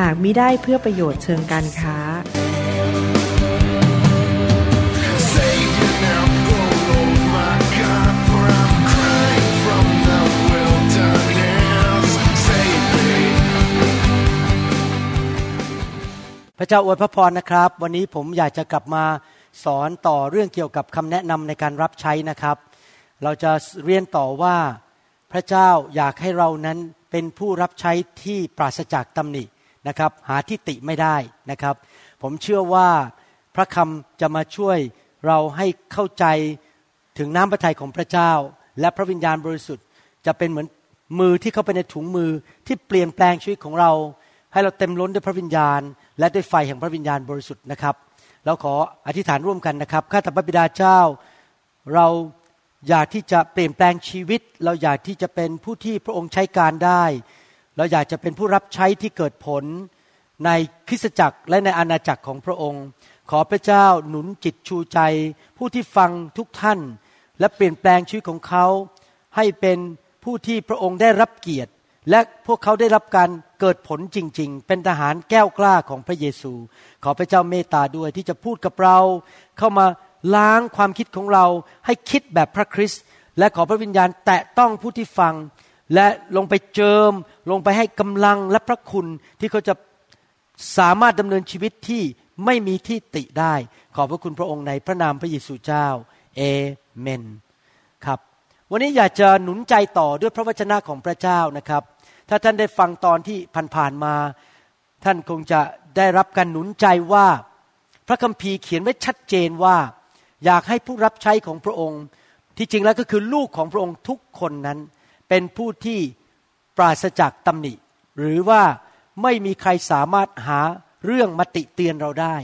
หากมิได้เพื่อประโยชน์เชิงการค้า พระเจ้าอวยพระพรนะครับ วันนี้ผมอยากจะกลับมาสอนต่อเรื่องเกี่ยวกับคำแนะนำในการรับใช้นะครับ เราจะเรียนต่อว่าพระเจ้าอยากให้เรานั้นเป็นผู้รับใช้ที่ปราศจากตำหนิ นะครับหาที่ติไม่ได้นะครับ ผมเชื่อว่าพระคำจะมาช่วยเราให้เข้าใจถึงน้ำพระทัยของพระเจ้า และพระวิญญาณบริสุทธิ์ จะเป็นเหมือนมือที่เข้าไปในถุงมือที่เปลี่ยนแปลงชีวิตของเรา ให้เราเต็มล้นด้วยพระวิญญาณ และด้วยไฟแห่งพระวิญญาณบริสุทธิ์นะครับ เราขออธิษฐานร่วมกันนะครับข้าแต่พระบิดาเจ้า เราอยากที่จะเปลี่ยนแปลงชีวิต เราอยากที่จะเป็นผู้ที่พระองค์ใช้การได้ เราอยากจะเป็นผู้รับใช้ที่เกิดผลในคริสตจักรและในอาณาจักรของพระองค์ ขอพระเจ้าหนุนจิตชูใจ ผู้ที่ฟังทุกท่าน และเปลี่ยนแปลงชีวิตของเขา ให้เป็นผู้ที่พระองค์ได้รับเกียรติ และพวกเขาได้รับการเกิดผลจริง ๆ เป็นทหารแก้วกล้าของพระเยซู ขอพระเจ้าเมตตาด้วยที่จะพูดกับเรา เข้ามาล้างความคิดของเราให้คิดแบบพระคริสต์และขอพระวิญญาณแตะต้องผู้ที่ฟัง และลงไปเจิมลงไปให้กำลังและพระคุณที่เขาจะสามารถดำเนินชีวิตที่ไม่มีที่ติได้ ขอบพระคุณพระองค์ในพระนามพระเยซูเจ้าเอเมนครับ วันนี้อยากจะหนุนใจต่อด้วยพระวจนะของพระเจ้านะครับ ถ้าท่านได้ฟังตอนที่ผ่านๆมา ท่านคงจะได้รับการหนุนใจว่า พระคัมภีร์เขียนไว้ชัดเจนว่า อยากให้ผู้รับใช้ของพระองค์ ที่จริงแล้วก็คือลูกของพระองค์ทุกคนนั้น เป็นผู้ที่ปราศจากตำหนิ หรือว่าไม่มีใครสามารถหาเรื่องมาติเตียนเราได้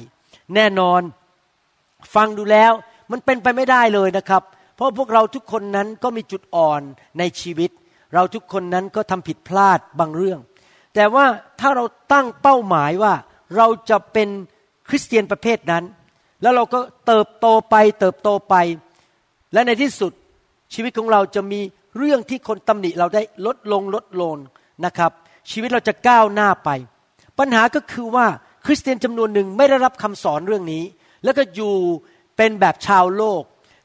แน่นอนฟังดูแล้วมันเป็นไปไม่ได้เลยนะครับ เพราะพวกเราทุกคนนั้นก็มีจุดอ่อนในชีวิต เราทุกคนนั้นก็ทำผิดพลาดบางเรื่อง แต่ว่าถ้าเราตั้งเป้าหมายว่าเราจะเป็นคริสเตียนประเภทนั้น แล้วเราก็เติบโตไปเติบโตไป และในที่สุดชีวิตของเราจะมี เรื่องที่คนตำหนิเราได้ลดลงลดลงนะครับ ชีวิตเราจะก้าวหน้าไป ปัญหาก็คือว่าคริสเตียนจำนวนหนึ่งไม่ได้รับคำสอนเรื่องนี้ แล้วก็อยู่เป็นแบบชาวโลก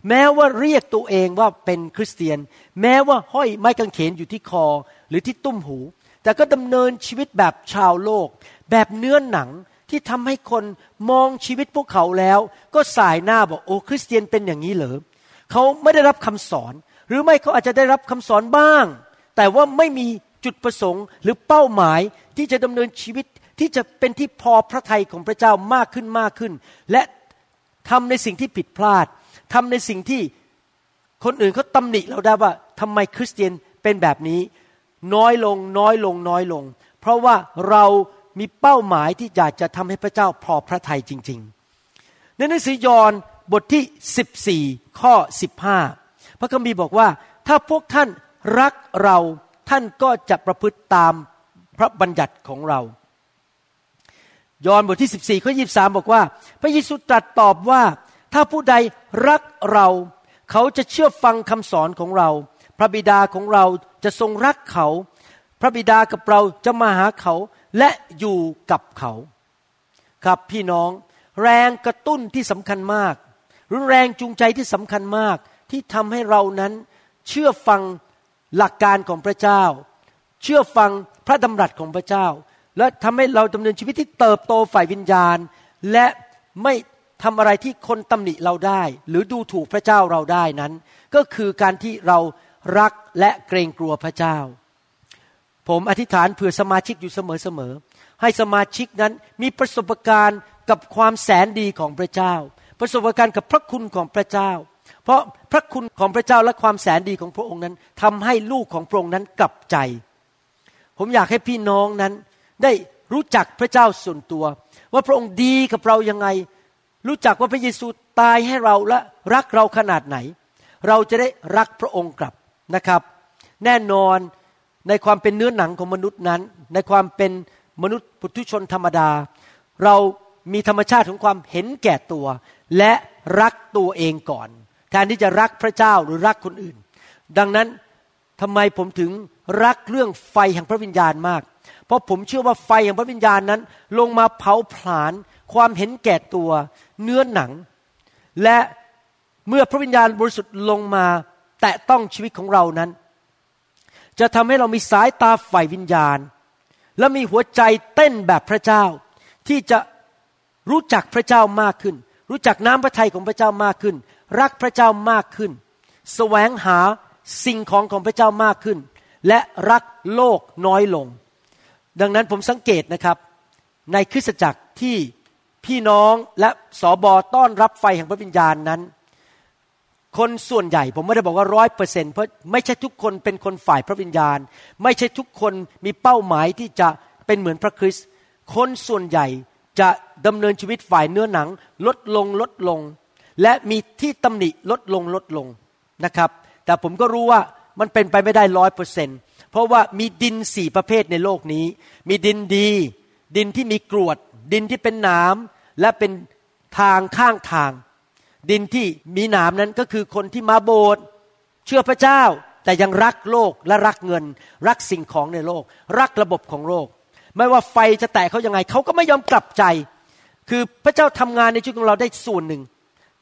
แม้ว่าเรียกตัวเองว่าเป็นคริสเตียน แม้ว่าห้อยไม้กางเขนอยู่ที่คอหรือที่ตุ้มหู แต่ก็ดำเนินชีวิตแบบชาวโลก แบบเนื้อนหนังที่ทำให้คนมองชีวิตพวกเขาแล้ว ก็สายหน้าบอกโอ้คริสเตียนเป็นอย่างนี้เหรอเขาไม่ได้รับคำสอน หรือไม่เขาอาจจะได้รับคำสอนบ้าง แต่ว่าไม่มีจุดประสงค์หรือเป้าหมายที่จะดำเนินชีวิตที่จะเป็นที่พอพระทัยของพระเจ้ามากขึ้นมากขึ้น และทำในสิ่งที่ผิดพลาดทำในสิ่งที่คนอื่นเขาตำหนิเราได้ว่าทำไมคริสเตียนเป็นแบบนี้ น้อยลงน้อยลงน้อยลง เพราะว่าเรามีเป้าหมายที่อยากจะทำให้พระเจ้าพอพระทัยจริง ๆ ในหนังสือยอห์นบทที่ 14 ข้อ 15พ ระคัมภีร์บอกว่า ถ้าพวกท่านรักเราท่านก็จะประพฤติตามพระบัญญัติของเรา ยอห์นบทที่ 14ข้อ23บอกว่า พระเยซูตรัสตอบว่า ถ้าผู้ใดรักเรา เขาจะเชื่อฟังคำสอนของเรา พระบิดาของเราจะทรงรักเขา พระบิดากับเราจะมาหาเขาและอยู่กับเขา ครับพี่น้อง แรงกระตุ้นที่สำคัญมากรือแรงจูงใจที่สำคัญมาก ที่ทำให้เรานั้นเชื่อฟังหลักการของพระเจ้า เชื่อฟังพระดำรัสของพระเจ้า และทำให้เราดำเนินชีวิตที่เติบโตฝ่ายวิญญาณ และไม่ทำอะไรที่คนตำหนิเราได้ หรือดูถูกพระเจ้าเราได้นั้น ก็คือการที่เรารักและเกรงกลัวพระเจ้า ผมอธิษฐานเผื่อสมาชิกอยู่เสมอๆให้สมาชิกนั้นมีประสบการณ์กับความแสนดีของพระเจ้า ประสบการณ์กับพระคุณของพระเจ้า เพราะพระคุณของพระเจ้าและความแสนดีของพระองค์นั้นทำให้ลูกของพระองค์นั้นกลับใจ ผมอยากให้พี่น้องนั้นได้รู้จักพระเจ้าส่วนตัว ว่าพระองค์ดีกับเรายังไง รู้จักว่าพระเยซูตายให้เราและรักเราขนาดไหน เราจะได้รักพระองค์กลับนะครับ แน่นอนในความเป็นเนื้อหนังของมนุษย์นั้น ในความเป็นมนุษย์ปุถุชนธรรมดา เรามีธรรมชาติของความเห็นแก่ตัว และรักตัวเองก่อน แทนที่จะรักพระเจ้าหรือรักคนอื่น ดังนั้นทำไมผมถึงรักเรื่องไฟแห่งพระวิญญาณมาก เพราะผมเชื่อว่าไฟแห่งพระวิญญาณนั้น ลงมาเผาผลาญความเห็นแก่ตัว เนื้อหนัง และเมื่อพระวิญญาณบริสุทธิ์ลงมาแตะต้องชีวิตของเรานั้น จะทำให้เรามีสายตาฝ่ายวิญญาณ และมีหัวใจเต้นแบบพระเจ้า ที่จะรู้จักพระเจ้ามากขึ้น รู้จักน้ำพระทัยของพระเจ้ามากขึ้น รักพระเจ้ามากขึ้นแสวงหาสิ่งของของพระเจ้ามากขึ้น และรักโลกน้อยลง ดังนั้นผมสังเกตนะครับ ในคริสตจักรที่พี่น้องและสอบอต้อนรับไฟแห่งพระวิญญาณนั้น คนส่วนใหญ่ผมไม่ได้บอกว่าร้อยเปอร์เซ็นเพราะไม่ใช่ทุกคนเป็นคนฝ่ายพระวิญญาณ ไม่ใช่ทุกคนมีเป้าหมายที่จะเป็นเหมือนพระคริสต์คนส่วนใหญ่จะดำเนินชีวิตฝ่ายเนื้อหนังลดลงลดลง และมีที่ตำหนิลดลงลดลงนะครับ แต่ผมก็รู้ว่ามันเป็นไปไม่ได้ร้อยเปอร์เซ็นเพราะว่ามีดินสี่ประเภทในโลกนี้ มีดินดี ดินที่มีกรวด ดินที่เป็นหนามและเป็นทางข้างทาง ดินที่มีหนามนั้นก็คือคนที่มาโบสถ์เชื่อพระเจ้าแต่ยังรักโลกและรักเงิน รักสิ่งของในโลก รักระบบของโลก ไม่ว่าไฟจะแตะเขายังไงเขาก็ไม่ยอมกลับใจ คือพระเจ้าทำงานในชีวิตของเราได้ส่วนหนึ่ง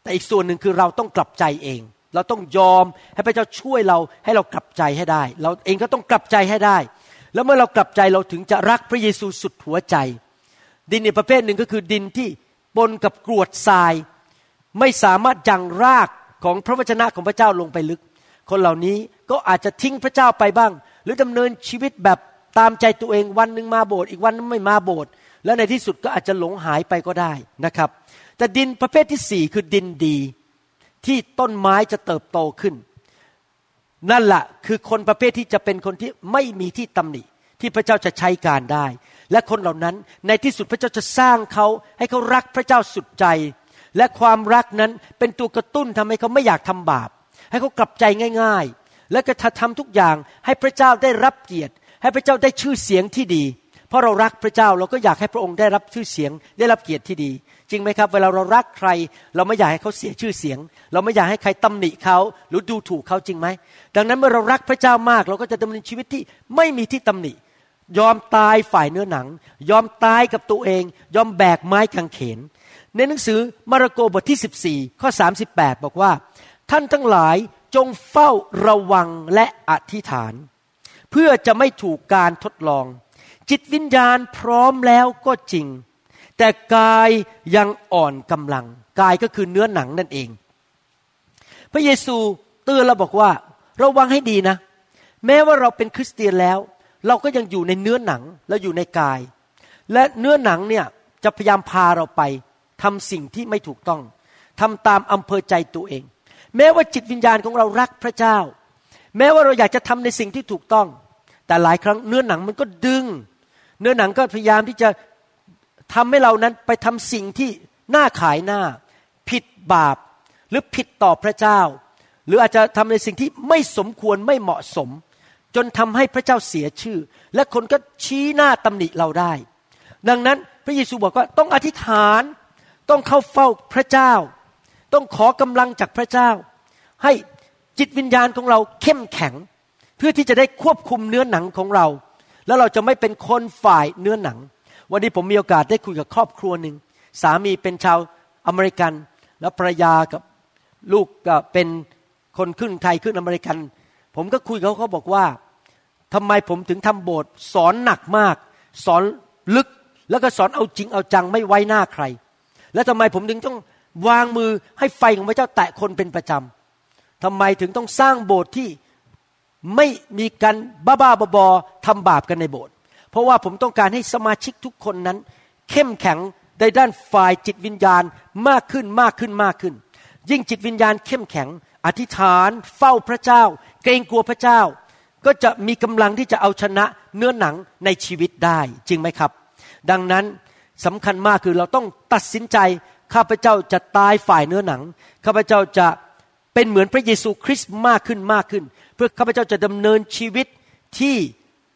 แต่อีกส่วนหนึ่งคือเราต้องกลับใจเอง เราต้องยอมให้พระเจ้าช่วยเราให้เรากลับใจให้ได้ เราเองก็ต้องกลับใจให้ได้ แล้วเมื่อเรากลับใจเราถึงจะรักพระเยซูสุดหัวใจ ดินอีกประเภทหนึ่งก็คือดินที่ปนกับกรวดทราย ไม่สามารถยังรากของพระวจนะของพระเจ้าลงไปลึก คนเหล่านี้ก็อาจจะทิ้งพระเจ้าไปบ้าง หรือดำเนินชีวิตแบบตามใจตัวเองวันหนึ่งมาโบสถ์อีกวันนึงไม่มาโบสถ์แล้วในที่สุดก็อาจจะหลงหายไปก็ได้นะครับ แต่ดินประเภทที่สี่คือดินดี ที่ต้นไม้จะเติบโตขึ้น นั่นแหละคือคนประเภทที่จะเป็นคนที่ไม่มีที่ตำหนิที่พระเจ้าจะใช้การได้ และคนเหล่านั้นในที่สุดพระเจ้าจะสร้างเขาให้เขารักพระเจ้าสุดใจ และความรักนั้นเป็นตัวกระตุ้นทำให้เขาไม่อยากทำบาป ให้เขากลับใจง่าย ๆ และก็ทำทุกอย่างให้พระเจ้าได้รับเกียรติ ให้พระเจ้าได้ชื่อเสียงที่ดี เพราะเรารักพระเจ้าเราก็อยากให้พระองค์ได้รับชื่อเสียง ได้รับเกียรติที่ดี จริงไหมครับ เวลาเรารักใคร เราไม่อยากให้เขาเสียชื่อเสียง เราไม่อยากให้ใครตำหนิเขาหรือดูถูกเขาจริงไหมดังนั้นเมื่อเรารักพระเจ้ามาก เราก็จะดำเนินชีวิตที่ไม่มีที่ตำหนิ ยอมตายฝ่ายเนื้อหนัง ยอมตายกับตัวเอง ยอมแบกไม้กางเขน ในหนังสือมาระโกบทที่ 14 ข้อ 38 บอกว่า ท่านทั้งหลายจงเฝ้าระวังและอธิษฐาน เพื่อจะไม่ถูกการทดลอง จิตวิญญาณพร้อมแล้วก็จริง แต่กายยังอ่อนกำลัง กายก็คือเนื้อหนังนั่นเอง พระเยซูเตือนเราบอกว่าระวังให้ดีนะ แม้ว่าเราเป็นคริสเตียนแล้ว เราก็ยังอยู่ในเนื้อหนังและอยู่ในกาย และเนื้อหนังเนี่ยจะพยายามพาเราไปทำสิ่งที่ไม่ถูกต้องทำตามอำเภอใจตัวเอง แม้ว่าจิตวิญญาณของเรารักพระเจ้า แม้ว่าเราอยากจะทำในสิ่งที่ถูกต้อง แต่หลายครั้งเนื้อหนังมันก็ดึง เนื้อหนังก็พยายามที่จะ ทำให้เรานั้นไปทำสิ่งที่น่าขายหน้า ผิดบาปหรือผิดต่อพระเจ้า หรืออาจจะทำในสิ่งที่ไม่สมควรไม่เหมาะสม จนทำให้พระเจ้าเสียชื่อ และคนก็ชี้หน้าตำหนิเราได้ ดังนั้นพระเยซูบอกว่าต้องอธิษฐาน ต้องเข้าเฝ้าพระเจ้า ต้องขอกำลังจากพระเจ้า ให้จิตวิญญาณของเราเข้มแข็ง เพื่อที่จะได้ควบคุมเนื้อหนังของเรา แล้วเราจะไม่เป็นคนฝ่ายเนื้อหนัง วันนี้ผมมีโอกาสได้คุยกับครอบครัวหนึ่งสามีเป็นชาวอเมริกัน แล้วภรรยากับลูกก็เป็นคนขึ้นไทยขึ้นอเมริกัน ผมก็คุยเขาเขาบอกว่าทำไมผมถึงทำโบสถ์สอนหนักมาก สอนลึกแล้วก็สอนเอาจริงเอาจังไม่ไว้หน้าใคร แล้วทำไมผมถึงต้องวางมือให้ไฟของพระเจ้าแตะคนเป็นประจำทำไมถึงต้องสร้างโบสถ์ที่ไม่มีการบ้าบ้าบอๆทำบาปกันในโบสถ์ เพราะว่าผมต้องการให้สมาชิกทุกคนนั้น เข้มแข็งในด้านฝ่ายจิตวิญญาณมากขึ้นมากขึ้นมากขึ้น ยิ่งจิตวิญญาณเข้มแข็ง อธิษฐาน เฝ้าพระเจ้า เกรงกลัวพระเจ้า ก็จะมีกำลังที่จะเอาชนะเนื้อหนังในชีวิตได้จริงไหมครับ ดังนั้นสำคัญมากคือเราต้องตัดสินใจข้าพเจ้าจะตายฝ่ายเนื้อหนังข้าพเจ้าจะเป็นเหมือนพระเยซูคริสต์มากขึ้นมากขึ้น เพื่อข้าพเจ้าจะดำเนินชีวิตที่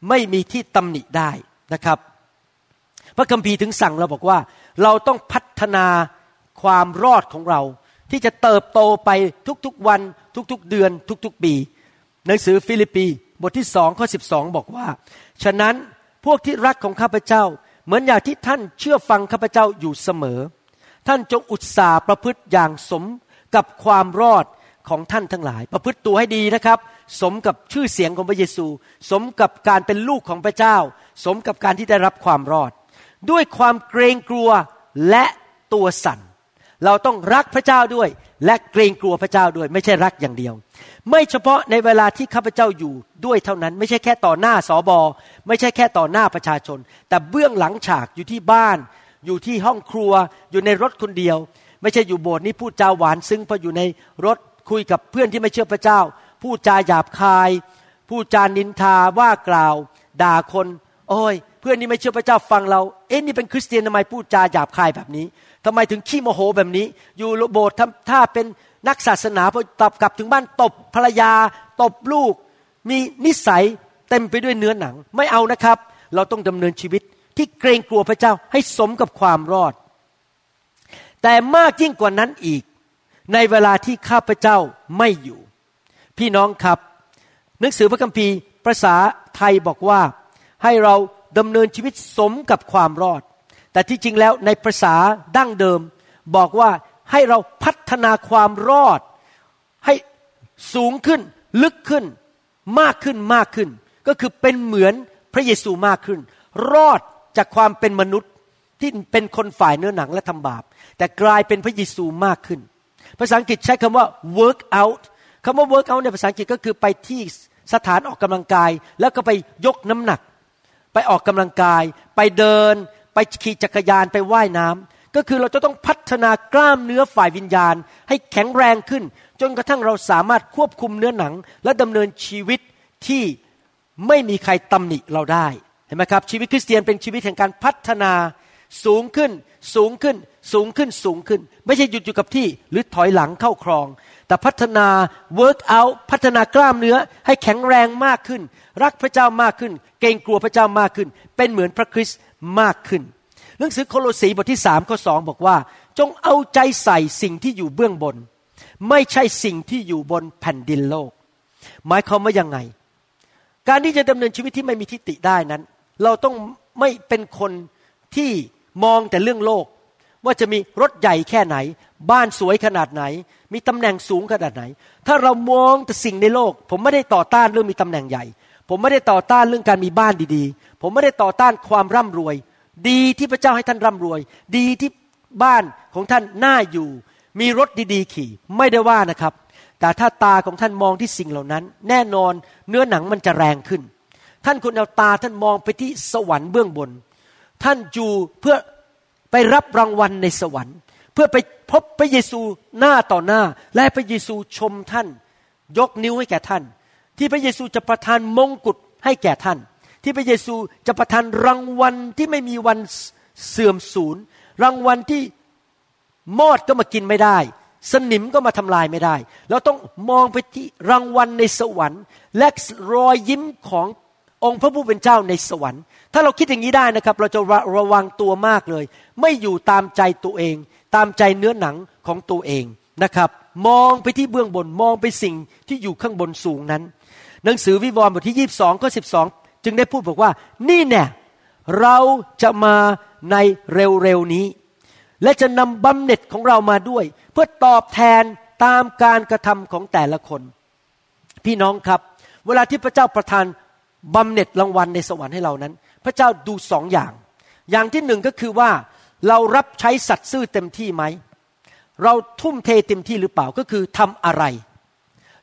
ไม่มีที่ตำหนิได้นะครับ พระคัมภีร์ถึงสั่งเราบอกว่า เราต้องพัฒนาความรอดของเรา ที่จะเติบโตไปทุกๆวัน ทุกๆเดือน ทุกๆปีหนังสือฟิลิปปีบทที่สองข้อสิบสองบอกว่า ฉะนั้นพวกที่รักของข้าพเจ้า เหมือนอย่างที่ท่านเชื่อฟังข้าพเจ้าอยู่เสมอ ท่านจงอุตสาห์ประพฤติอย่างสมกับความรอด ของท่านทั้งหลาย ประพฤติตัวให้ดีนะครับ สมกับชื่อเสียงของพระเยซู สมกับการเป็นลูกของพระเจ้า สมกับการที่ได้รับความรอด ด้วยความเกรงกลัวและตัวสั่น เราต้องรักพระเจ้าด้วย และเกรงกลัวพระเจ้าด้วย ไม่ใช่รักอย่างเดียว ไม่เฉพาะในเวลาที่ข้าพเจ้าอยู่ด้วยเท่านั้น ไม่ใช่แค่ต่อหน้าสอบอไม่ใช่แค่ต่อหน้าประชาชน แต่เบื้องหลังฉากอยู่ที่บ้าน อยู่ที่ห้องครัว อยู่ในรถคนเดียว ไม่ใช่อยู่โบสถ์นี้พูดจาหวานซึ้งพออยู่ในรถ คุยกับเพื่อนที่ไม่เชื่อพระเจ้า พูดจาหยาบคาย พูดจานินทาว่ากล่าว ด่าคน โอ้ย เพื่อนนี่ไม่เชื่อพระเจ้าฟังเรา เอ๊ะนี่เป็นคริสเตียนทำไมพูดจาหยาบคายแบบนี้ทำไมถึงขี้โมโหแบบนี้ อยู่โบสถ์ทำถ้าเป็นนักศาสนาพอตอบกลับถึงบ้านตบภรรยา ตบลูก มีนิสัยเต็มไปด้วยเนื้อหนัง ไม่เอานะครับ เราต้องดำเนินชีวิตที่เกรงกลัวพระเจ้าให้สมกับความรอด แต่มากยิ่งกว่านั้นอีก ในเวลาที่ข้าพเจ้าไม่อยู่ พี่น้องครับ หนังสือพระคัมภีร์ภาษาไทยบอกว่าให้เราดำเนินชีวิตสมกับความรอด แต่ที่จริงแล้วในภาษาดั้งเดิม บอกว่าให้เราพัฒนาความรอด ให้สูงขึ้นลึกขึ้น มากขึ้นมากขึ้น ก็คือเป็นเหมือนพระเยซูมากขึ้น รอดจากความเป็นมนุษย์ที่เป็นคนฝ่ายเนื้อหนังและทำบาป แต่กลายเป็นพระเยซูมากขึ้น ภาษาอังกฤษใช้คำว่า work out คำว่า work out ในภาษาอังกฤษก็คือไปที่สถานออกกำลังกาย แล้วก็ไปยกน้ำหนัก ไปออกกำลังกาย ไปเดิน ไปขี่จักรยานไปว่ายน้ำก็คือเราจะต้องพัฒนากล้ามเนื้อฝ่ายวิญญาณ ให้แข็งแรงขึ้น จนกระทั่งเราสามารถควบคุมเนื้อหนัง และดำเนินชีวิตที่ไม่มีใครตำหนิเราได้เห็นไหมครับชีวิตคริสเตียนเป็นชีวิตแห่งการพัฒนา สูงขึ้นสูงขึ้นสูงขึ้นสูงขึ้น ไม่ใช่หยุดอยู่กับที่หรือถอยหลังเข้าครอง แต่พัฒนา work out พัฒนากล้ามเนื้อให้แข็งแรงมากขึ้น รักพระเจ้ามากขึ้น เกรงกลัวพระเจ้ามากขึ้น เป็นเหมือนพระคริสต์มากขึ้น หนังสือโคโลสีบทที่สามข้อสองบอกว่า จงเอาใจใส่สิ่งที่อยู่เบื้องบน ไม่ใช่สิ่งที่อยู่บนแผ่นดินโลก หมายความว่ายังไง การที่จะดำเนินชีวิตที่ไม่มีทิฏฐิได้นั้น เราต้องไม่เป็นคน ที่มองแต่เรื่องโลก ว่าจะมีรถใหญ่แค่ไหน บ้านสวยขนาดไหน มีตำแหน่งสูงขนาดไหน ถ้าเรามองแต่สิ่งในโลก ผมไม่ได้ต่อต้านเรื่องมีตำแหน่งใหญ่ ผมไม่ได้ต่อต้านเรื่องการมีบ้านดีๆ ผมไม่ได้ต่อต้านความร่ำรวย ดีที่พระเจ้าให้ท่านร่ำรวย ดีที่บ้านของท่านน่าอยู่ มีรถดีๆ ขี่ ไม่ได้ว่านะครับ แต่ถ้าตาของท่านมองที่สิ่งเหล่านั้น แน่นอนเนื้อหนังมันจะแรงขึ้น ท่านควรเอาตาท่านมองไปที่สวรรค์เบื้องบน ท่านอยู่เพื่อไปรับรางวัลในสวรรค์ เพื่อไปพบพระเยซูหน้าต่อหน้า และพระเยซูชมท่าน ยกนิ้วให้แก่ท่าน ที่พระเยซูจะประทานมงกุฎให้แก่ท่าน ที่พระเยซูจะประทานรางวัลที่ไม่มีวันเสื่อมสูญรางวัลที่มอดก็มากินไม่ได้ สนิมก็มาทำลายไม่ได้ เราต้องมองไปที่รางวัลในสวรรค์ และรอยยิ้มขององค์พระผู้เป็นเจ้าในสวรรค์ ถ้าเราคิดอย่างนี้ได้นะครับ เราจะระระวังตัวมากเลย ไม่อยู่ตามใจตัวเอง ตามใจเนื้อหนังของตัวเองนะครับ มองไปที่เบื้องบนมองไปสิ่งที่อยู่ข้างบนสูงนั้น หนังสือวิวรณ์บทที่22ข้อ12จึงได้พูดบอกว่า นี่แน่เราจะมาในเร็วๆนี้ และจะนำบำเหน็จของเรามาด้วย เพื่อตอบแทนตามการกระทำของแต่ละคน พี่น้องครับ เวลาที่พระเจ้าประทานบำเหน็จรางวัลในสวรรค์ให้เรานั้น พระเจ้าดูสองอย่าง อย่างที่หนึ่งก็คือว่าเรารับใช้สัตว์ซื่อเต็มที่ไหม เราทุ่มเทเต็มที่หรือเปล่าก็คือทำอะไร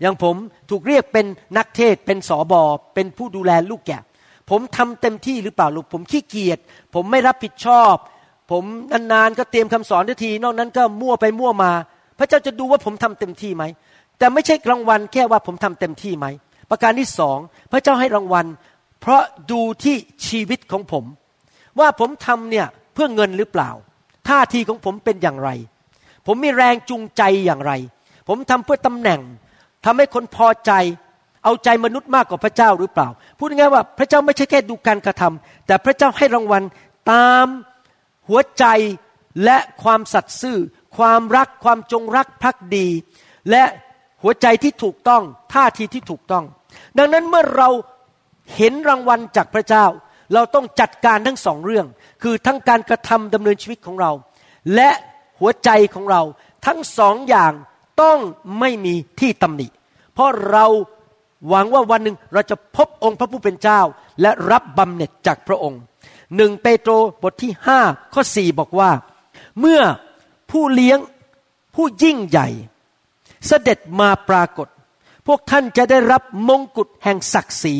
อย่างผมถูกเรียกเป็นนักเทศเป็นสอบอเป็นผู้ดูแลลูกแกะ ผมทำเต็มที่หรือเปล่าลูกผมขี้เกียจผมไม่รับผิดชอบ ผมนานๆก็เตรียมคำสอนที นอกนั้นก็มั่วไปมั่วมา พระเจ้าจะดูว่าผมทำเต็มที่ไหมแต่ไม่ใช่รางวัลแค่ว่าผมทำเต็มที่ไหมประการที่สองพระเจ้าให้รางวัล เพราะดูที่ชีวิตของผม ว่าผมทำเนี่ยเพื่อเงินหรือเปล่า ท่าทีของผมเป็นอย่างไร ผมมีแรงจูงใจอย่างไร ผมทำเพื่อตำแหน่งทำให้คนพอใจ เอาใจมนุษย์มากกว่าพระเจ้าหรือเปล่า พูดง่ายว่าพระเจ้าไม่ใช่แค่ดูการกระทำแต่พระเจ้าให้รางวัลตามหัวใจและความสัตย์ซื่อ ความรักความจงรักภักดี และหัวใจที่ถูกต้องท่าทีที่ถูกต้อง ดังนั้นเมื่อเรา เห็นรางวัลจากพระเจ้า เราต้องจัดการทั้งสองเรื่อง คือทั้งการกระทำดำเนินชีวิตของเรา และหัวใจของเราทั้งสองอย่างต้องไม่มีที่ตำหนิ เพราะเราหวังว่าวันหนึ่งเราจะพบองค์พระผู้เป็นเจ้า และรับบำเหน็จจากพระองค์หนึ่งเปโตรบทที่ห้าข้อสี่บอกว่า เมื่อผู้เลี้ยงผู้ยิ่งใหญ่ เสด็จมาปรากฏ พวกท่านจะได้รับมงกุฎแห่งศักดิ์ศรี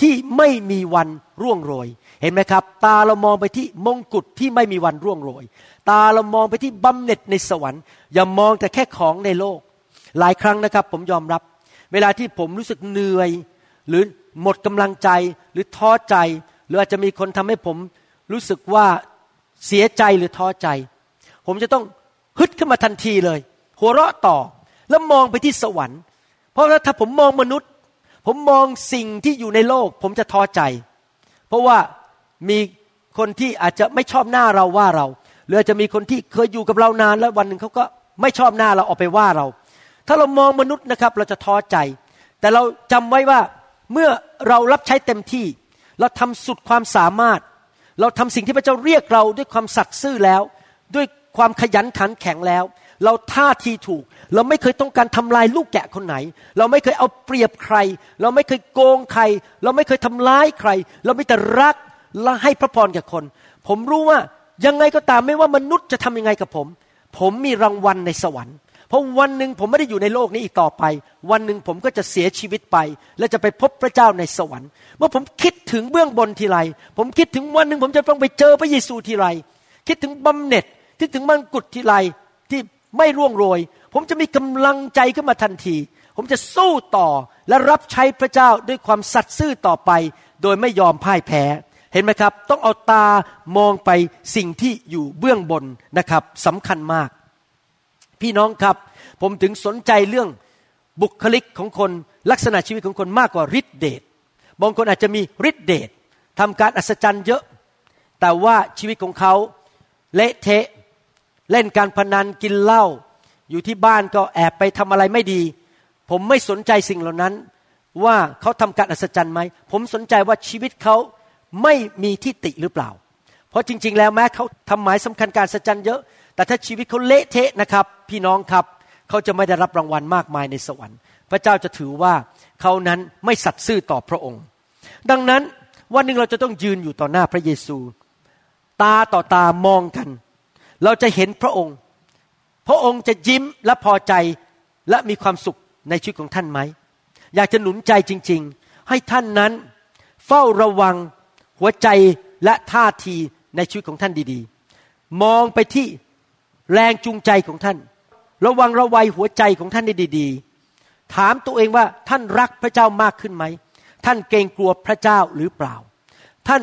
ที่ไม่มีวันร่วงโรย เห็นไหมครับ ตาเรามองไปที่มงกุฎที่ไม่มีวันร่วงโรย ตาเรามองไปที่บำเหน็จในสวรรค์ อย่ามองแต่แค่ของในโลก หลายครั้งนะครับ ผมยอมรับ เวลาที่ผมรู้สึกเหนื่อย หรือหมดกำลังใจหรือท้อใจ หรืออาจจะมีคนทำให้ผมรู้สึกว่าเสียใจหรือท้อใจ ผมจะต้องฮึดขึ้นมาทันทีเลย หัวเราะต่อแล้วมองไปที่สวรรค์ เพราะถ้าผมมองมนุษย์ ผมมองสิ่งที่อยู่ในโลก ผมจะท้อใจ เพราะว่ามีคนที่อาจจะไม่ชอบหน้าเราว่าเราหรืออาจจะมีคนที่เคยอยู่กับเรานานแล้ววันหนึ่งเขาก็ไม่ชอบหน้าเราออกไปว่าเรา ถ้าเรามองมนุษย์นะครับ เราจะท้อใจ แต่เราจำไว้ว่าเมื่อเรารับใช้เต็มที่ เราทำสุดความสามารถ เราทำสิ่งที่พระเจ้าเรียกเราด้วยความสัตย์ซื่อแล้ว ด้วยความขยันขันแข็งแล้ว เราท่าทีถูก เราไม่เคยต้องการทำลายลูกแกะคนไหน เราไม่เคยเอาเปรียบใคร เราไม่เคยโกงใคร เราไม่เคยทำร้ายใคร เราไม่แต่รักและให้พระพรแก่คน ผมรู้ว่ายังไงก็ตามไม่ว่ามนุษย์จะทำยังไงกับผม ผมมีรางวัลในสวรรค์เพราะวันหนึ่งผมไม่ได้อยู่ในโลกนี้อีกต่อไป วันหนึ่งผมก็จะเสียชีวิตไป และจะไปพบพระเจ้าในสวรรค์ เมื่อผมคิดถึงเบื้องบนทีไร ผมคิดถึงวันหนึ่งผมจะต้องไปเจอพระเยซูทีไร คิดถึงบำเหน็จคิดถึงมังกุฎทีไรที่ ไม่ร่วงโรย ผมจะมีกำลังใจขึ้นมาทันที ผมจะสู้ต่อและรับใช้พระเจ้าด้วยความสัตย์ซื่อต่อไป โดยไม่ยอมพ่ายแพ้ เห็นไหมครับ ต้องเอาตามองไปสิ่งที่อยู่เบื้องบนนะครับสำคัญมาก พี่น้องครับ ผมถึงสนใจเรื่องบุคลิกของคนลักษณะชีวิตของคนมากกว่าฤทธิเดชบางคนอาจจะมีฤทธิเดชทำการอัศจรรย์เยอะ แต่ว่าชีวิตของเขาเละเทะ เล่นการพนันกินเหล้าอยู่ที่บ้านก็แอบไปทำอะไรไม่ดี ผมไม่สนใจสิ่งเหล่านั้น ว่าเขาทำการอัศจรรย์ไหมผมสนใจว่าชีวิตเขาไม่มีที่ติหรือเปล่า เพราะจริง ๆ แล้วแม้เขาทำหมายสำคัญการอัศจรรย์เยอะ แต่ถ้าชีวิตเขาเละเทะนะครับ พี่น้องครับเขาจะไม่ได้รับรางวัลมากมายในสวรรค์ พระเจ้าจะถือว่าเขานั้นไม่สัตย์ซื่อต่อพระองค์ ดังนั้นวันหนึ่งเราจะต้องยืนอยู่ต่อหน้าพระเยซู ตาต่อตามองกัน เราจะเห็นพระองค์ พระองค์จะยิ้มและพอใจและมีความสุขในชีวิตของท่านไหม อยากจะหนุนใจจริง ๆ ให้ท่านนั้นเฝ้าระวังหัวใจและท่าทีในชีวิตของท่านดีๆ มองไปที่แรงจูงใจของท่าน ระวังระวัยหัวใจของท่านให้ดี ๆ ถามตัวเองว่าท่านรักพระเจ้ามากขึ้นไหม ท่านเกรงกลัวพระเจ้าหรือเปล่า ท่าน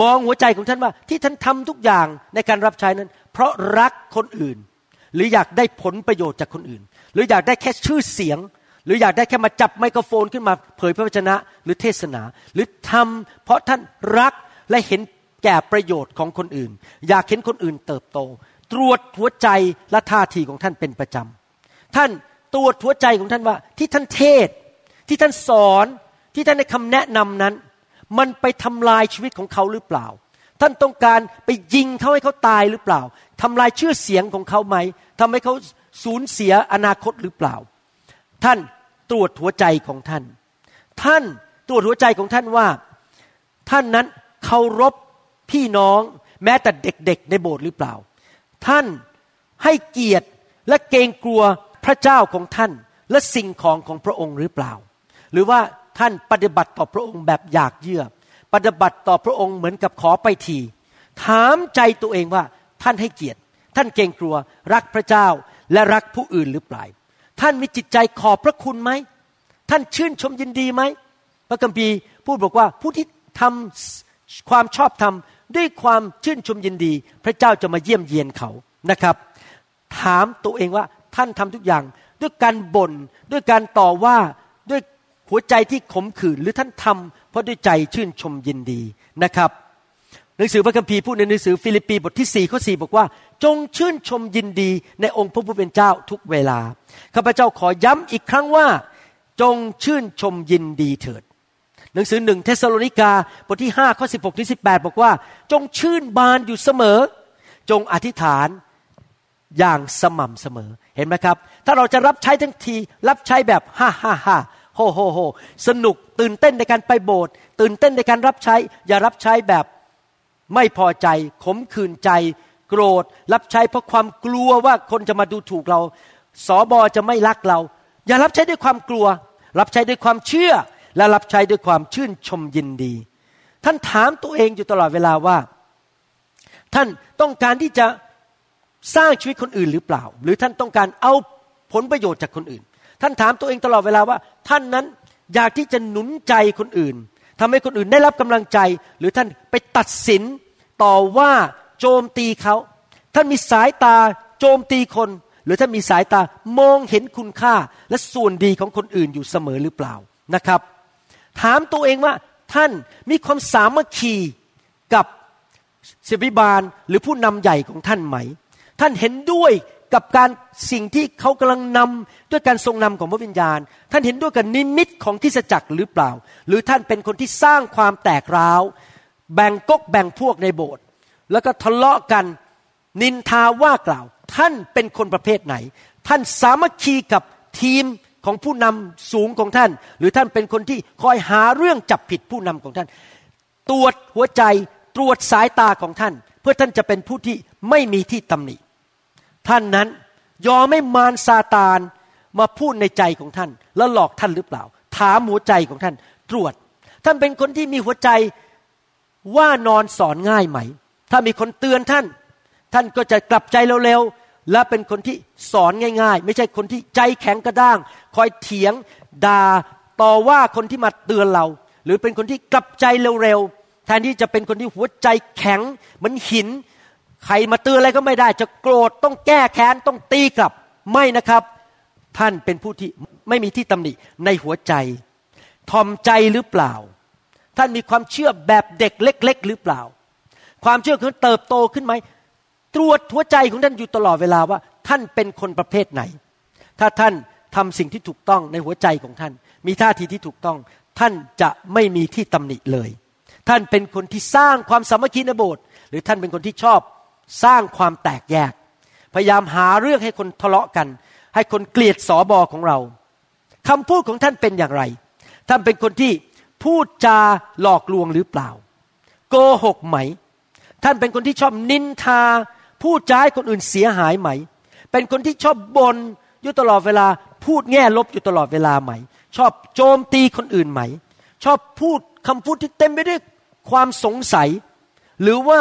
มองหัวใจของท่านว่าที่ท่านทำทุกอย่างในการรับใช้นั้น เพราะรักคนอื่น หรืออยากได้ผลประโยชน์จากคนอื่น หรืออยากได้แค่ชื่อเสียง หรืออยากได้แค่มาจับไมโครโฟนขึ้นมาเผยพระวจนะหรือเทศนา หรือทำเพราะท่านรักและเห็นแก่ประโยชน์ของคนอื่น อยากเห็นคนอื่นเติบโต ตรวจหัวใจและท่าทีของท่านเป็นประจำท่านตรวจหัวใจของท่านว่าที่ท่านเทศ ที่ท่านสอนที่ท่านในคำแนะนำนั้น มันไปทำลายชีวิตของเขาหรือเปล่า ท่านต้องการไปยิงเขาให้เขาตายหรือเปล่าทำลายชื่อเสียงของเขาไหมทำให้เขาสูญเสียอนาคตหรือเปล่า ท่านตรวจหัวใจของท่าน ท่านตรวจหัวใจของท่านว่า ท่านนั้นเคารพพี่น้องแม้แต่เด็กๆในโบสถ์หรือเปล่า ท่านให้เกียรติและเกรงกลัวพระเจ้าของท่านและสิ่งของของพระองค์หรือเปล่า หรือว่าท่านปฏิบัติต่อพระองค์แบบอยากเยื่อ ปฏิบัติต่อพระองค์เหมือนกับขอไปที ถามใจตัวเองว่าท่านให้เกียรติ ท่านเกรงกลัว รักพระเจ้าและรักผู้อื่นหรือเปล่า ท่านมีจิตใจขอบพระคุณไหม ท่านชื่นชมยินดีไหม พระคัมภีร์พูดบอกว่าผู้ที่ทำความชอบธรรมด้วยความชื่นชมยินดี พระเจ้าจะมาเยี่ยมเยียนเขานะครับ ถามตัวเองว่าท่านทำทุกอย่าง ด้วยการบน่นด้วยการต่อว่าด้วยหัวใจที่ขมขื่นหรือท่านทำ เพราะด้วยใจชื่นชมยินดีนะครับ หนังสือพระคัมภีร์พูดในหนังสือฟิลิปปีบทที่4ข้อ4บอกว่า จงชื่นชมยินดีในองค์พระผู้เป็นเจ้าทุกเวลาข้าพเจ้าขอย้ำอีกครั้งว่า จงชื่นชมยินดีเถิด หนังสือหนึ่งเทสโลนิกาบทที่5ข้อ16ถึง18บอกว่า จงชื่นบานอยู่เสมอ จงอธิษฐานอย่างสม่ำเสมอเห็นไหมครับ ถ้าเราจะรับใช้ทั้งที รับใช้แบบฮ่าฮ่าฮ่า โฮโฮโฮสนุกตื่นเต้นในการไปโบสถ์ตื่นเต้นในการรับใช้ อย่ารับใช้แบบไม่พอใจ ขมขื่นใจ โกรธ รับใช้เพราะความกลัวว่าคนจะมาดูถูกเราสอบอจะไม่รักเรา อย่ารับใช้ด้วยความกลัว รับใช้ด้วยความเชื่อ และรับใช้ด้วยความชื่นชมยินดี ท่านถามตัวเองอยู่ตลอดเวลาว่า ท่านต้องการที่จะสร้างชีวิตคนอื่นหรือเปล่า หรือท่านต้องการเอาผลประโยชน์จากคนอื่น ท่านถามตัวเองตลอดเวลาว่า ท่านนั้นอยากที่จะหนุนใจคนอื่นทำให้คนอื่นได้รับกำลังใจ หรือท่านไปตัดสินต่อว่าโจมตีเขาท่านมีสายตาโจมตีคน หรือท่านมีสายตามองเห็นคุณค่าและส่วนดีของคนอื่นอยู่เสมอหรือเปล่านะครับ ถามตัวเองว่าท่านมีความสามัคคีกับศิบิบาลหรือผู้นำใหญ่ของท่านไหม ท่านเห็นด้วย กับการสิ่งที่เขากำลังนำด้วยการทรงนำของพระวิญญาณ ท่านเห็นด้วยกับนิมิตของทิศจักรหรือเปล่า หรือท่านเป็นคนที่สร้างความแตกร้าว แบ่งกกแบ่งพวกในโบสถ์แล้วก็ทะเลาะกันนินทาว่ากล่าว ท่านเป็นคนประเภทไหน ท่านสามัคคีกับทีมของผู้นำสูงของท่าน หรือท่านเป็นคนที่คอยหาเรื่องจับผิดผู้นำของท่าน ตรวจหัวใจตรวจสายตาของท่าน เพื่อท่านจะเป็นผู้ที่ไม่มีที่ตำหนิ ท่านนั้นยอมไม่มารซาตานมาพูดในใจของท่าน แล้วหลอกท่านหรือเปล่า ถามหัวใจของท่าน ตรวจ ท่านเป็นคนที่มีหัวใจว่านอนสอนง่ายไหม ถ้ามีคนเตือนท่าน ท่านก็จะกลับใจเร็วๆและเป็นคนที่สอนง่าย ๆ ไม่ใช่คนที่ใจแข็งกระด้าง คอยเถียงด่าต่อว่าคนที่มาเตือนเรา หรือเป็นคนที่กลับใจเร็วๆแทนที่จะเป็นคนที่หัวใจแข็งเหมือนหิน ใครมาเตือนอะไรก็ไม่ได้ จะโกรธต้องแก้แค้นต้องตีกลับ ไม่นะครับ ท่านเป็นผู้ที่ไม่มีที่ตำหนิในหัวใจ ทอมใจหรือเปล่า ท่านมีความเชื่อแบบเด็กเล็ก ๆ หรือเปล่า ความเชื่อของเติบโตขึ้นไหมตรวจหัวใจของท่านอยู่ตลอดเวลาว่า ท่านเป็นคนประเภทไหน ถ้าท่านทำสิ่งที่ถูกต้องในหัวใจของท่าน มีท่าทีที่ถูกต้อง ท่านจะไม่มีที่ตำหนิเลย ท่านเป็นคนที่สร้างความสามัคคีในโบสถ์หรือท่านเป็นคนที่ชอบ สร้างความแตกแยก พยายามหาเรื่องให้คนทะเลาะกัน ให้คนเกลียดสอบอของเราคำพูดของท่านเป็นอย่างไร ท่านเป็นคนที่พูดจาหลอกลวงหรือเปล่า โกหกไหม ท่านเป็นคนที่ชอบนินทา พูดจาให้คนอื่นเสียหายไหม เป็นคนที่ชอบบน่นอยู่ตลอดเวลา พูดแง่ลบอยู่ตลอดเวลาไหม ชอบโจมตีคนอื่นไหม ชอบพูดคำพูดที่เต็มไปด้วยความสงสัย หรือว่า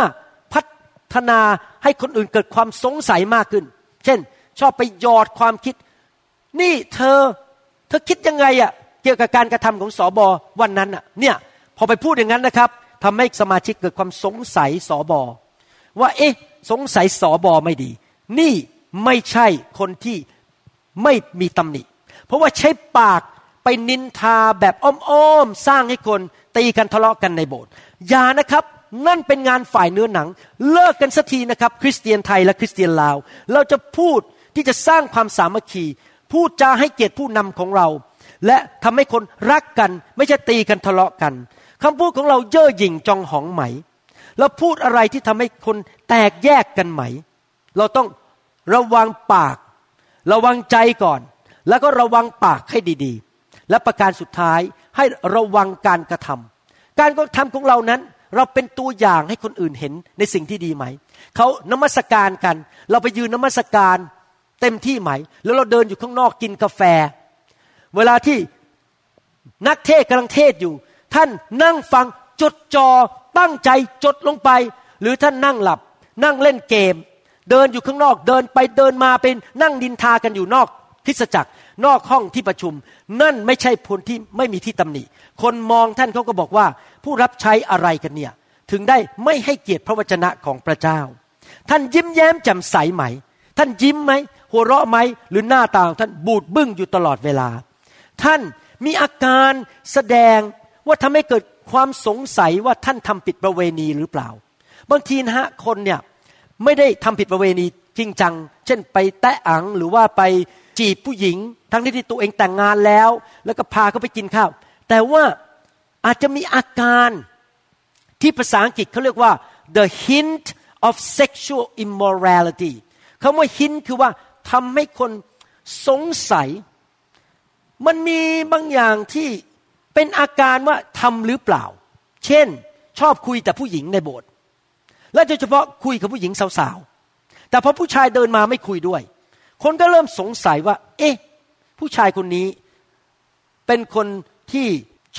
ฒนาให้คนอื่นเกิดความสงสัยมากขึ้น เช่น ชอบไปหยอดความคิด นี่เธอ เธอคิดยังไงอะเกี่ยวกับการกระทำของสอบอวันนั้นอะเนี่ยพอไปพูดอย่างนั้นนะครับทำให้สมาชิกเกิดความสงสัยสอบอว่าเอ๊ะ สงสัยสอบอไม่ดี นี่ไม่ใช่คนที่ไม่มีตำหนิ เพราะว่าใช้ปากไปนินทาแบบอ้อมๆ สร้างให้คนตีกันทะเลาะกันในโบสถ์อย่านะครับ นั่นเป็นงานฝ่ายเนื้อหนัง เลิกกันสักทีนะครับ คริสเตียนไทยและคริสเตียนลาว เราจะพูดที่จะสร้างความสามัคคี พูดจาให้เกียรติผู้นำของเรา และทำให้คนรักกัน ไม่ใช่ตีกันทะเลาะกันคำพูดของเราเย่อหยิ่งจองหองไหม เราพูดอะไรที่ทำให้คนแตกแยกกันไหม เราต้องระวังปาก ระวังใจก่อน แล้วก็ระวังปากให้ดีๆ และประการสุดท้ายให้ระวังการกระทำการกระทำของเรานั้น เราเป็นตัวอย่างให้คนอื่นเห็นในสิ่งที่ดีไหม เขานมัสการกัน เราไปยืนนมัสการเต็มที่ไหม แล้วเราเดินอยู่ข้างนอกกินกาแฟ เวลาที่นักเทศกำลังเทศอยู่ ท่านนั่งฟังจดจอตั้งใจจดลงไป หรือท่านนั่งหลับ นั่งเล่นเกม เดินอยู่ข้างนอกเดินไปเดินมาเป็นนั่งดินทากันอยู่นอกคริสจักรนอกห้องที่ประชุม นั่นไม่ใช่ผลที่ไม่มีที่ตำหนิ คนมองท่านเขาก็บอกว่า ผู้รับใช้อะไรกันเนี่ย ถึงได้ไม่ให้เกียรติพระวจนะของพระเจ้า ท่านยิ้มแย้มแจ่มใสไหม ท่านยิ้มไหม หัวเราะไหม หรือหน้าตาของท่านบูดบึ้งอยู่ตลอดเวลา ท่านมีอาการแสดงว่าทำให้เกิดความสงสัยว่าท่านทำผิดประเวณีหรือเปล่า บางทีนะฮะคนเนี่ยไม่ได้ทำผิดประเวณีจริงจัง เช่นไปแตะอังหรือว่าไปจีบผู้หญิง ทั้งที่ตัวเองแต่งงานแล้ว แล้วก็พาเขาไปกินข้าว แต่ว่า อาจจะมีอาการที่ภาษาอังกฤษเขาเรียกว่า the hint of sexual immorality คำว่า hint คือว่าทำให้คนสงสัย มันมีบางอย่างที่เป็นอาการว่าทำหรือเปล่า เช่น ชอบคุยแต่ผู้หญิงในโบสถ์และโดยเฉพาะคุยกับผู้หญิงสาวๆ แต่พอผู้ชายเดินมาไม่คุยด้วย คนก็เริ่มสงสัยว่า เอ๊ะ ผู้ชายคนนี้เป็นคนที่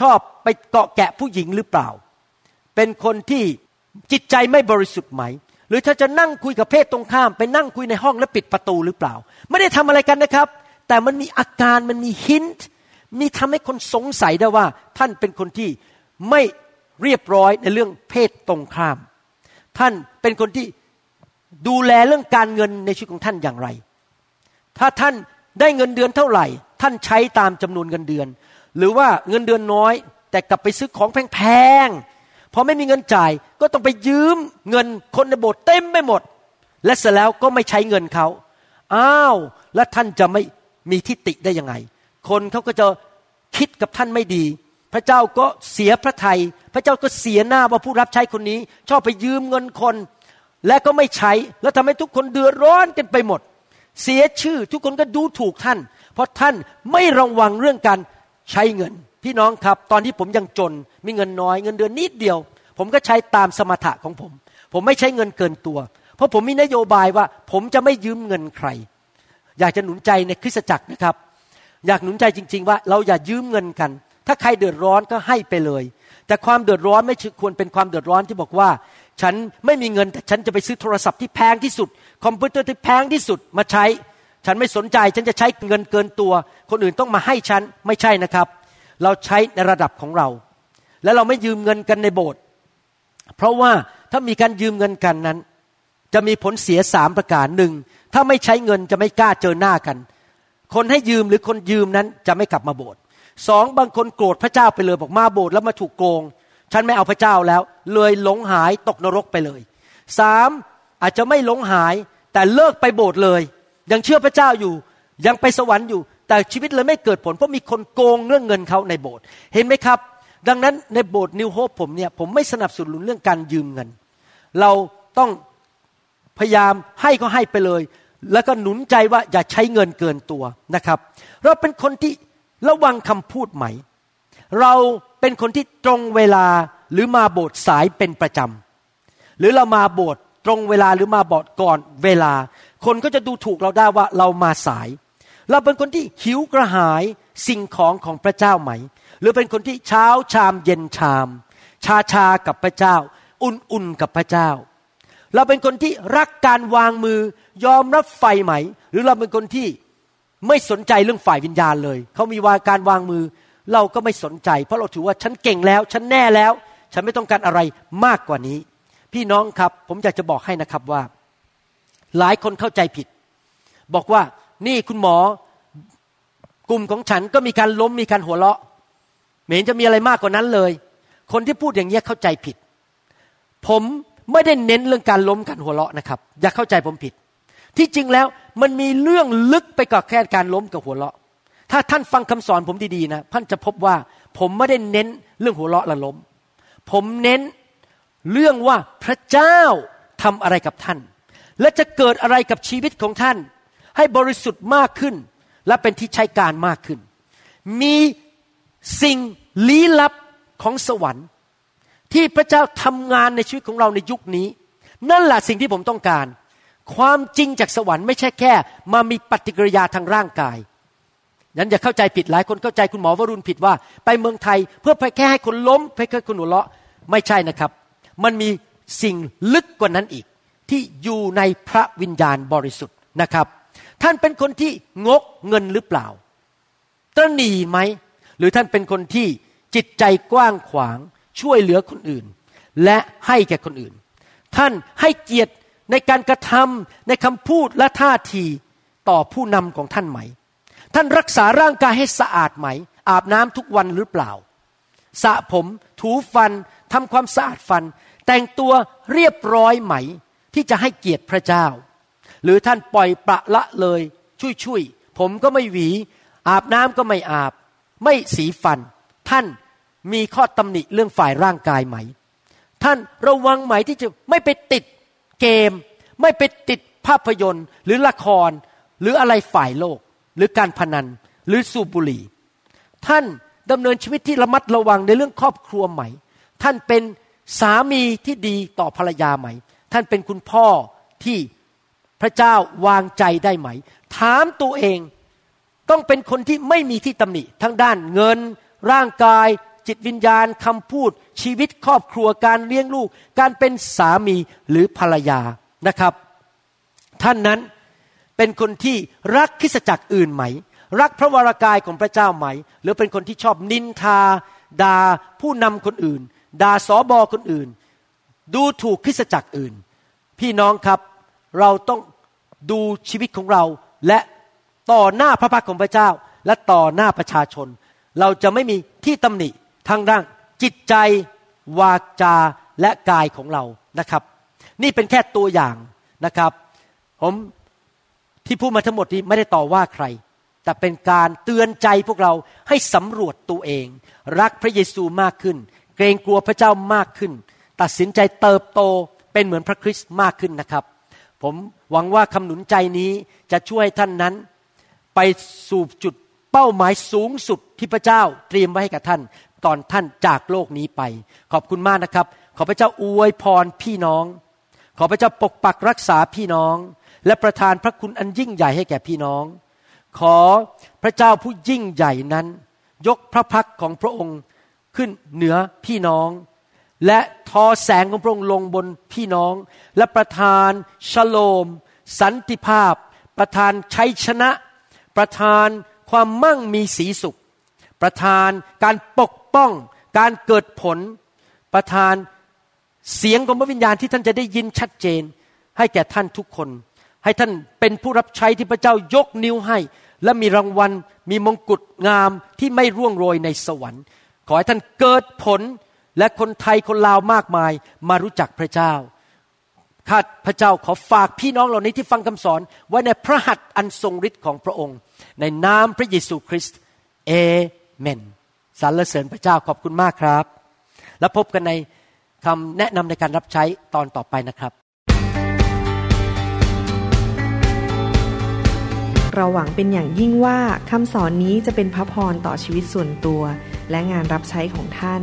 ชอบไปเกาะแกะผู้หญิงหรือเปล่า เป็นคนที่จิตใจไม่บริสุทธิ์ไหม หรือถ้าจะนั่งคุยกับเพศตรงข้าม ไปนั่งคุยในห้องแล้วปิดประตูหรือเปล่า ไม่ได้ทำอะไรกันนะครับ แต่มันมีอาการมันมีหินมีทำให้คนสงสัยได้ว่า ท่านเป็นคนที่ไม่เรียบร้อยในเรื่องเพศตรงข้าม ท่านเป็นคนที่ดูแลเรื่องการเงินในชีวิตของท่านอย่างไร ถ้าท่านได้เงินเดือนเท่าไหร่ ท่านใช้ตามจำนวนเงินเดือน หรือว่าเงินเดือนน้อย แต่กลับไปซื้อของแพงๆพอไม่มีเงินจ่ายก็ต้องไปยืมเงินคนในโบสถ์เต็มไปหมด และเสร็จแล้วก็ไม่ใช้เงินเขาอ้าวแล้วท่านจะไม่มีทิฏฐิได้ยังไง คนเขาก็จะคิดกับท่านไม่ดี พระเจ้าก็เสียพระทยัยพระเจ้าก็เสียหน้าว่าผู้รับใช้คนนี้ ชอบไปยืมเงินคน และก็ไม่ใช้ แล้วทำให้ทุกคนเดือดร้อนกันไปหมด เสียชื่อทุกคนก็ดูถูกท่าน เพราะท่านไม่ระวังเรื่องการ ใช้เงิน พี่น้องครับ ตอนที่ผมยังจน มีเงินน้อยเงินเดือนนิดเดียว ผมก็ใช้ตามสมถะของผม ผมไม่ใช้เงินเกินตัว เพราะผมมีนโยบายว่า ผมจะไม่ยืมเงินใคร อยากจะหนุนใจในคริสตจักรนะครับ อยากหนุนใจจริง ๆ ว่าเราอย่ายืมเงินกัน ถ้าใครเดือดร้อนก็ให้ไปเลย แต่ความเดือดร้อนไม่ควรเป็นความเดือดร้อนที่บอกว่า ฉันไม่มีเงินแต่ฉันจะไปซื้อโทรศัพท์ที่แพงที่สุด คอมพิวเตอร์ที่แพงที่สุดมาใช้ ฉันไม่สนใจฉันจะใช้เงินเกินตัว คนอื่นต้องมาให้ฉันไม่ใช่นะครับ เราใช้ในระดับของเรา และเราไม่ยืมเงินกันในโบสถ์เพราะว่าถ้ามีการยืมเงินกันนั้น จะมีผลเสียสามประการหนึ่งถ้าไม่ใช้เงินจะไม่กล้าเจอหน้ากัน คนให้ยืมหรือคนยืมนั้นจะไม่กลับมาโบสถ์สองบางคนโกรธพระเจ้าไปเลยบอกมาโบสถ์แล้วมาถูกโกง ฉันไม่เอาพระเจ้าแล้ว เลยหลงหายตกนรกไปเลยสามอาจจะไม่หลงหายแต่เลิกไปโบสถ์เลย ยังเชื่อพระเจ้าอยู่ ยังไปสวรรค์อยู่ แต่ชีวิตเลยไม่เกิดผล เพราะมีคนโกงเรื่องเงินเขาในโบสถ์เห็นไหมครับ ดังนั้นในโบสถ์นิวโฮปผมเนี่ยผมไม่สนับสนุนเรื่องการยืมเงิน เราต้องพยายามให้ก็ให้ไปเลย แล้วก็หนุนใจว่าอย่าใช้เงินเกินตัวนะครับ เราเป็นคนที่ระวังคำพูดไหม่ เราเป็นคนที่ตรงเวลาหรือมาโบสถ์สายเป็นประจำหรือเรามาโบสถ์ตรงเวลาหรือมาโบสถ์ก่อนเวลา คนก็จะดูถูกเราได้ว่าเรามาสาย เราเป็นคนที่หิวกระหายสิ่งของของพระเจ้าไหม หรือเป็นคนที่เช้าชามเย็นชาม ชาชากับพระเจ้า อุ่นๆกับพระเจ้า เราเป็นคนที่รักการวางมือยอมรับไฟไหม หรือเราเป็นคนที่ไม่สนใจเรื่องฝ่ายวิญญาณเลย เขามีวาการวางมือ เราก็ไม่สนใจ เพราะเราถือว่าฉันเก่งแล้ว ฉันแน่แล้ว ฉันไม่ต้องการอะไรมากกว่านี้ พี่น้องครับผมอยากจะบอกให้นะครับว่า หลายคนเข้าใจผิด บอกว่านี่คุณหมอกลุ่มของฉันก็มีการล้มมีการหัวเราะเหม็นจะมีอะไรมากกว่านั้นเลย คนที่พูดอย่างนี้เข้าใจผิด ผมไม่ได้เน้นเรื่องการล้มการหัวเราะนะครับ อย่าเข้าใจผมผิด ที่จริงแล้วมันมีเรื่องลึกไปกว่าแค่การล้มกับหัวเราะ ถ้าท่านฟังคำสอนผมดีๆนะท่านจะพบว่าผมไม่ได้เน้นเรื่องหัวเราะและล้ม ผมเน้นเรื่องว่าพระเจ้าทำอะไรกับท่าน และจะเกิดอะไรกับชีวิตของท่าน ให้บริสุทธิ์มากขึ้น และเป็นที่ใช้การมากขึ้น มีสิ่งลี้ลับของสวรรค์ ที่พระเจ้าทำงานในชีวิตของเราในยุคนี้ นั่นแหละสิ่งที่ผมต้องการ ความจริงจากสวรรค์ไม่ใช่แค่ มามีปฏิกิริยาทางร่างกายนั้นอย่าเข้าใจผิดหลายคนเข้าใจคุณหมอวรุณผิดว่า ไปเมืองไทยเพื่อไปแค่ให้คนล้มเพื่อให้คนหัวเราะไม่ใช่นะครับ มันมีสิ่งลึกกว่านั้นอีก ที่อยู่ในพระวิญญาณบริสุทธิ์นะครับ ท่านเป็นคนที่งกเงินหรือเปล่าตรณีไหม หรือท่านเป็นคนที่จิตใจกว้างขวางช่วยเหลือคนอื่น และให้แก่คนอื่น ท่านให้เกียรติในการกระทำในคำพูดและท่าทีต่อผู้นำของท่านไหม ท่านรักษาร่างกายให้สะอาดไหม อาบน้ำทุกวันหรือเปล่าสระผมถูฟันทำความสะอาดฟัน แต่งตัวเรียบร้อยไหม ที่จะให้เกียรติพระเจ้า หรือท่านปล่อยประละเลยชุยชุยๆผมก็ไม่หวี อาบน้ำก็ไม่อาบ ไม่สีฟัน ท่านมีข้อตำหนิเรื่องฝ่ายร่างกายไหม ท่านระวังไหมที่จะไม่ไปติดเกม ไม่ไปติดภาพยนตร์ หรือละคร หรืออะไรฝ่ายโลก หรือการพนันหรือสูบบุหรี่ ท่านดำเนินชีวิตที่ระมัดระวังในเรื่องครอบครัวไหมท่านเป็นสามีที่ดีต่อภรรยาไหม ท่านเป็นคุณพ่อที่พระเจ้าวางใจได้ไหม ถามตัวเองต้องเป็นคนที่ไม่มีที่ตำหนิทั้งด้านเงิน ร่างกาย จิตวิญญาณคำพูด ชีวิตครอบครัวการเลี้ยงลูก การเป็นสามีหรือภรรยานะครับ ท่านนั้นเป็นคนที่รักคริสจักรอื่นไหม รักพระวรากายของพระเจ้าไหม หรือเป็นคนที่ชอบนินทาด่าผู้นำคนอื่นด่าสอบอคนอื่น ดูถูกคริสตจักรอื่น พี่น้องครับเราต้องดูชีวิตของเราและต่อหน้าพระพักตร์ของพระเจ้า และต่อหน้าประชาชน เราจะไม่มีที่ตำหนิทางด้านจิตใจ วาจาและกายของเรานะครับ นี่เป็นแค่ตัวอย่างนะครับ ผมที่พูดมาทั้งหมดนี้ไม่ได้ต่อว่าใคร แต่เป็นการเตือนใจพวกเราให้สำรวจตัวเอง รักพระเยซูมากขึ้น เกรงกลัวพระเจ้ามากขึ้น ตัดสินใจเติบโตเป็นเหมือนพระคริสต์มากขึ้นนะครับ ผมหวังว่าคำหนุนใจนี้จะช่วยท่านนั้น ไปสู่จุดเป้าหมายสูงสุดที่พระเจ้าเตรียมไว้ให้กับท่าน ตอนท่านจากโลกนี้ไป ขอบคุณมากนะครับ ขอพระเจ้าอวยพรพี่น้อง ขอพระเจ้าปกปักรักษาพี่น้อง และประทานพระคุณอันยิ่งใหญ่ให้แก่พี่น้อง ขอพระเจ้าผู้ยิ่งใหญ่นั้น ยกพระพักของพระองค์ขึ้นเหนือพี่น้อง และทอแสงของพระองค์ลงบนพี่น้อง และประทานชโลม สันติภาพ ประทานชัยชนะ ประทานความมั่งมีสีสุข ประทานการปกป้อง การเกิดผล ประทานเสียงของพระวิญญาณที่ท่านจะได้ยินชัดเจน ให้แก่ท่านทุกคน ให้ท่านเป็นผู้รับใช้ที่พระเจ้ายกนิ้วให้ และมีรางวัลมีมงกุฎงามที่ไม่ร่วงโรยในสวรรค์ ขอให้ท่านเกิดผล และคนไทยคนลาวมากมายมารู้จักพระเจ้า ข้าพระเจ้าขอฝากพี่น้องเหล่านี้ที่ฟังคำสอนไว้ในพระหัตถ์อันทรงฤทธิ์ของพระองค์ ในนามพระเยซูคริสต์เอเมนสรรเสริญพระเจ้าขอบคุณมากครับ แล้วพบกันในคำแนะนำในการรับใช้ตอนต่อไปนะครับ เราหวังเป็นอย่างยิ่งว่าคำสอนนี้จะเป็นพระพรต่อชีวิตส่วนตัว และงานรับใช้ของท่าน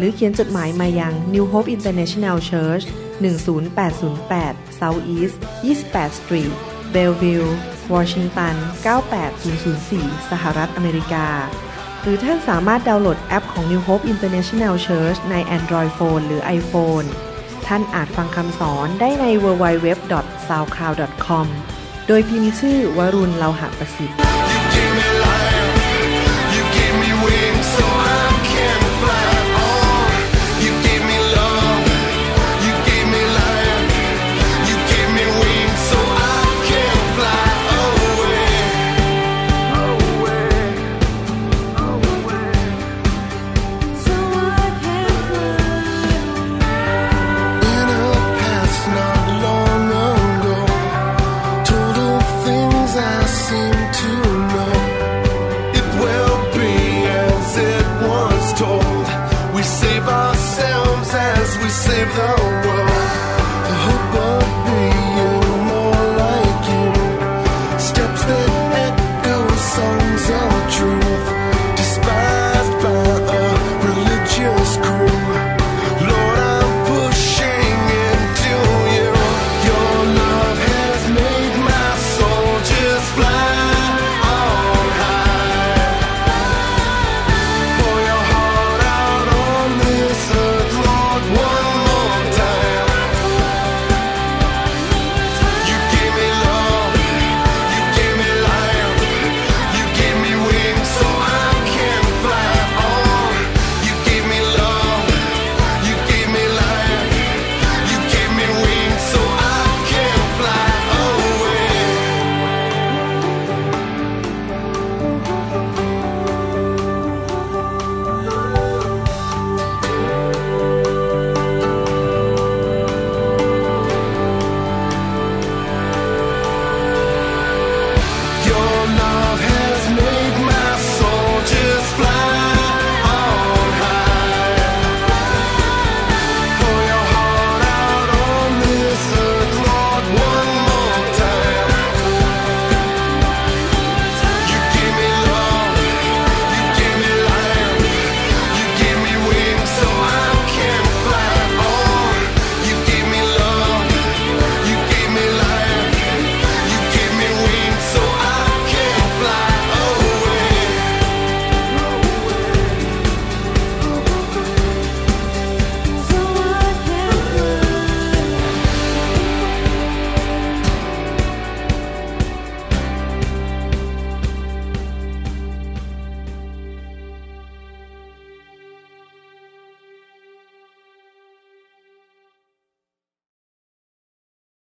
หรือเขียนจดหมายมายัง New Hope International Church 10808 South East 28 Street Bellevue Washington 98004 สหรัฐอเมริกา หรือท่านสามารถดาวน์โหลดแอปของ New Hope International Church ใน Android Phone หรือ iPhone ท่านอาจฟังคำสอนได้ใน www.soundcloud.com โดยพิมพ์ชื่อวรุณเลาหะประสิทธิ์